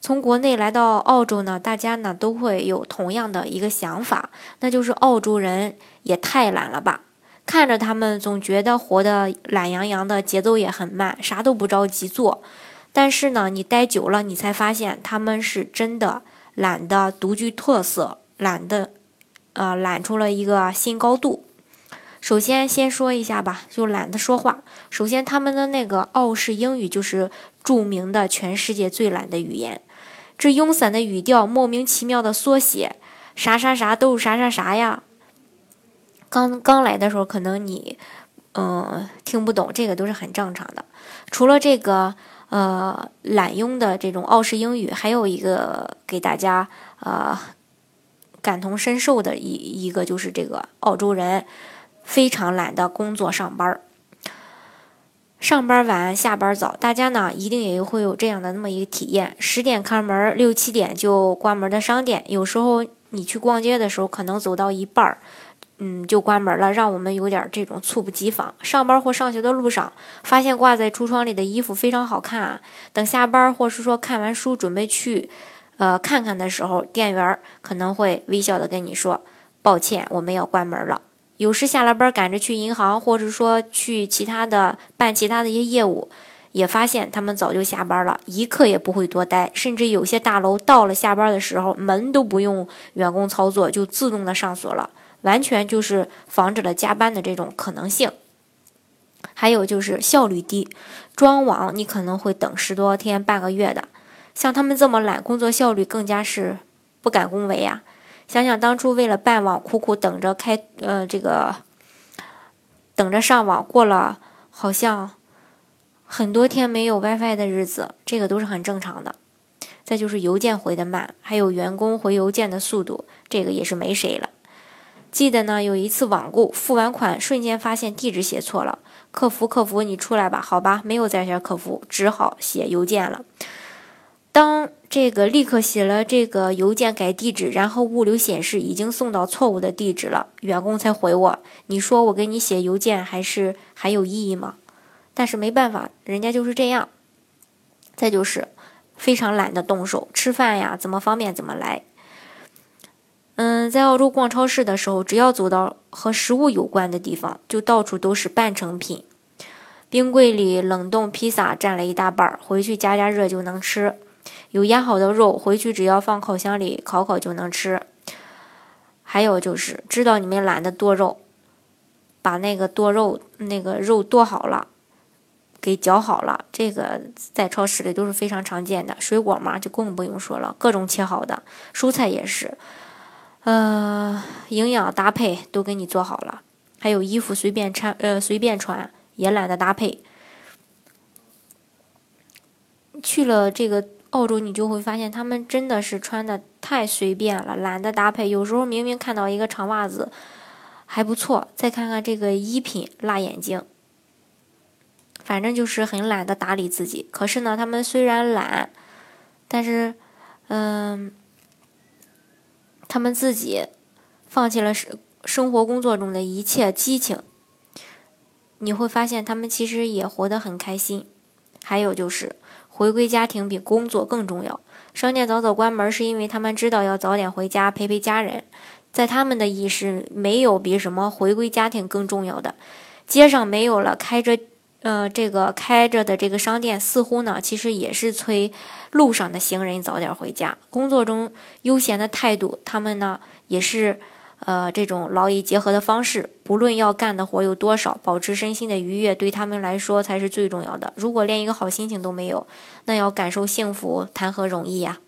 从国内来到澳洲呢，大家呢都会有同样的一个想法，那就是澳洲人也太懒了吧？看着他们总觉得活得懒洋洋的，节奏也很慢，啥都不着急做。但是呢，你待久了，你才发现他们是真的懒得独具特色，懒的，呃，懒出了一个新高度。首先，先说一下吧，就懒得说话。首先，他们的那个澳式英语就是著名的全世界最懒的语言。这慵散的语调，莫名其妙的缩写，啥啥啥都是啥啥啥呀。刚刚来的时候，可能你，嗯，听不懂，这个都是很正常的。除了这个，呃，懒慵的这种澳式英语，还有一个给大家，呃，感同身受的一一个就是这个澳洲人非常懒的工作上班儿。上班晚，下班早，大家呢一定也会有这样的那么一个体验：十点开门，六七点就关门的商店，有时候你去逛街的时候，可能走到一半儿，嗯，就关门了，让我们有点这种猝不及防。上班或上学的路上，发现挂在橱窗里的衣服非常好看啊，等下班或是说看完书准备去，呃，看看的时候，店员可能会微笑的跟你说：“抱歉，我们要关门了。”有时下了班赶着去银行，或者说去其他的办其他的一些业务，也发现他们早就下班了，一刻也不会多待。甚至有些大楼到了下班的时候，门都不用员工操作，就自动的上锁了，完全就是防止了加班的这种可能性。还有就是效率低，装网你可能会等十多天半个月的，像他们这么懒，工作效率更加是不敢恭维呀。想想当初为了办网苦苦等着开，呃，这个等着上网，过了好像很多天没有 WiFi 的日子，这个都是很正常的。再就是邮件回的慢，还有员工回邮件的速度，这个也是没谁了。记得呢，有一次网购付完款，瞬间发现地址写错了，客服客服你出来吧，好吧，没有在线客服，只好写邮件了。当这个立刻写了这个邮件改地址，然后物流显示已经送到错误的地址了，员工才回我：“你说我给你写邮件还是还有意义吗？”但是没办法，人家就是这样。再就是非常懒得动手，吃饭呀怎么方便怎么来。嗯，在澳洲逛超市的时候，只要走到和食物有关的地方，就到处都是半成品，冰柜里冷冻披萨占了一大半，回去加加热就能吃。有腌好的肉，回去只要放烤箱里烤烤就能吃。还有就是知道你们懒得剁肉，把那个剁肉那个肉剁好了，给绞好了，这个在超市里都是非常常见的。水果嘛，就更不用说了，各种切好的，蔬菜也是，呃，营养搭配都给你做好了。还有衣服随便穿，呃，随便穿也懒得搭配。去了这个。澳洲，你就会发现他们真的是穿的太随便了，懒得搭配。有时候明明看到一个长袜子还不错，再看看这个衣品辣眼睛。反正就是很懒得打理自己。可是呢，他们虽然懒，但是，嗯，他们自己放弃了生生活工作中的一切激情。你会发现他们其实也活得很开心。还有就是。回归家庭比工作更重要。商店早早关门，是因为他们知道要早点回家陪陪家人。在他们的意识，没有比什么回归家庭更重要的。街上没有了开着，呃，这个开着的这个商店，似乎呢，其实也是催路上的行人早点回家。工作中悠闲的态度，他们呢，也是。呃，这种劳逸结合的方式，不论要干的活有多少，保持身心的愉悦，对他们来说才是最重要的。如果连一个好心情都没有，那要感受幸福谈何容易呀？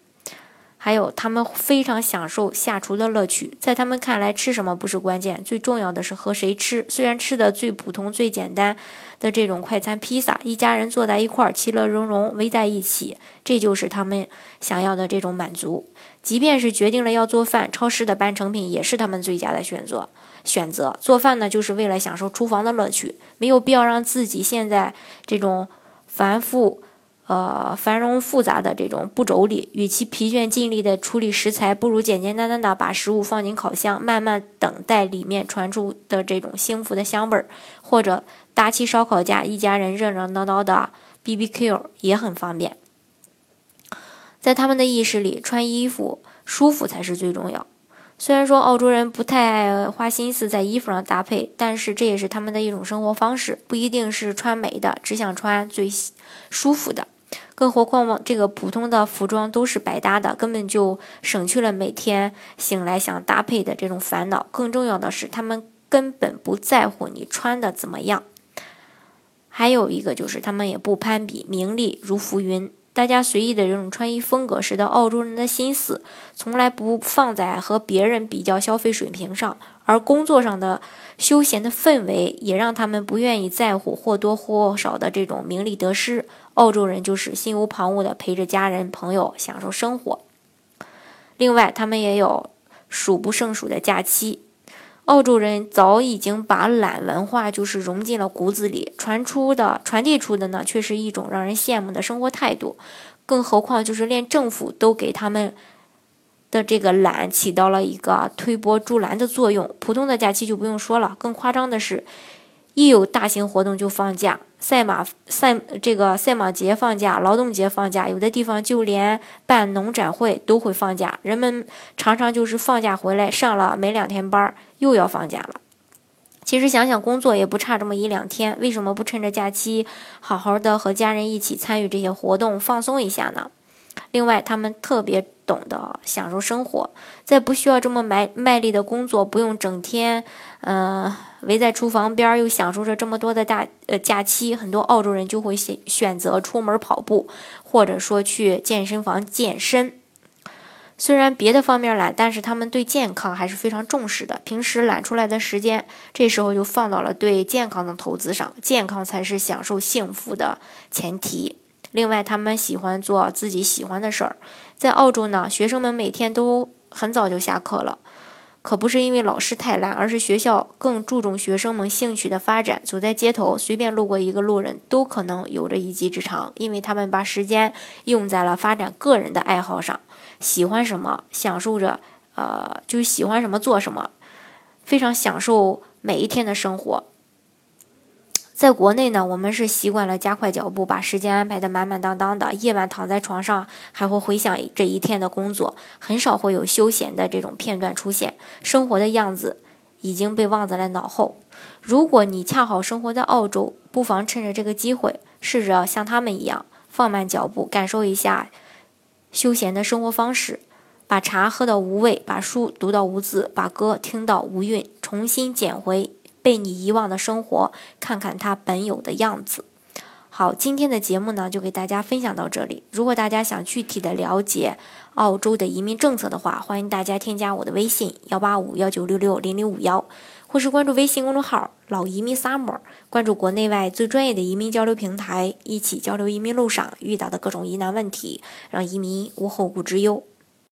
还有，他们非常享受下厨的乐趣。在他们看来，吃什么不是关键，最重要的是和谁吃。虽然吃的最普通、最简单的这种快餐披萨，一家人坐在一块儿，其乐融融，围在一起，这就是他们想要的这种满足。即便是决定了要做饭，超市的半成品也是他们最佳的选择。选择。做饭呢，就是为了享受厨房的乐趣，没有必要让自己现在这种繁复。呃，繁荣复杂的这种步骤里，与其疲倦尽力的处理食材，不如简简单单的把食物放进烤箱，慢慢等待里面传出的这种幸福的香味儿，或者搭起烧烤架，一家人热热闹闹的 B B Q 也很方便。在他们的意识里，穿衣服舒服才是最重要。虽然说澳洲人不太爱花心思在衣服上搭配，但是这也是他们的一种生活方式，不一定是穿美的，只想穿最舒服的。更何况，这个普通的服装都是百搭的，根本就省去了每天醒来想搭配的这种烦恼。更重要的是，他们根本不在乎你穿的怎么样。还有一个就是，他们也不攀比，名利如浮云。大家随意的这种穿衣风格，使得澳洲人的心思从来不放在和别人比较消费水平上，而工作上的休闲的氛围也让他们不愿意在乎或多或少的这种名利得失。澳洲人就是心无旁骛的陪着家人朋友享受生活。另外，他们也有数不胜数的假期。澳洲人早已经把懒文化就是融进了骨子里，传出的、传递出的呢，却是一种让人羡慕的生活态度。更何况，就是连政府都给他们的这个懒起到了一个推波助澜的作用。普通的假期就不用说了，更夸张的是。一有大型活动就放假，赛马赛这个赛马节放假，劳动节放假，有的地方就连办农展会都会放假。人们常常就是放假回来上了没两天班儿，又要放假了。其实想想，工作也不差这么一两天，为什么不趁着假期好好的和家人一起参与这些活动，放松一下呢？另外，他们特别懂得享受生活，在不需要这么卖卖力的工作，不用整天，嗯，围在厨房边儿，又享受着这么多的大呃假期，很多澳洲人就会选选择出门跑步，或者说去健身房健身。虽然别的方面懒，但是他们对健康还是非常重视的。平时懒出来的时间，这时候就放到了对健康的投资上，健康才是享受幸福的前提。另外，他们喜欢做自己喜欢的事儿。在澳洲呢，学生们每天都很早就下课了，可不是因为老师太懒，而是学校更注重学生们兴趣的发展。走在街头，随便路过一个路人，都可能有着一技之长，因为他们把时间用在了发展个人的爱好上，喜欢什么，享受着，呃，就是喜欢什么做什么，非常享受每一天的生活。在国内呢，我们是习惯了加快脚步，把时间安排的满满当当的。夜晚躺在床上，还会回想这一天的工作，很少会有休闲的这种片段出现。生活的样子已经被忘在了脑后。如果你恰好生活在澳洲，不妨趁着这个机会，试着像他们一样放慢脚步，感受一下休闲的生活方式。把茶喝到无味，把书读到无字，把歌听到无韵，重新捡回。被你遗忘的生活，看看它本有的样子。好，今天的节目呢，就给大家分享到这里。如果大家想具体的了解澳洲的移民政策的话，欢迎大家添加我的微信幺八五幺九六六零零五幺，或是关注微信公众号“老移民 summer”，关注国内外最专业的移民交流平台，一起交流移民路上遇到的各种疑难问题，让移民无后顾之忧。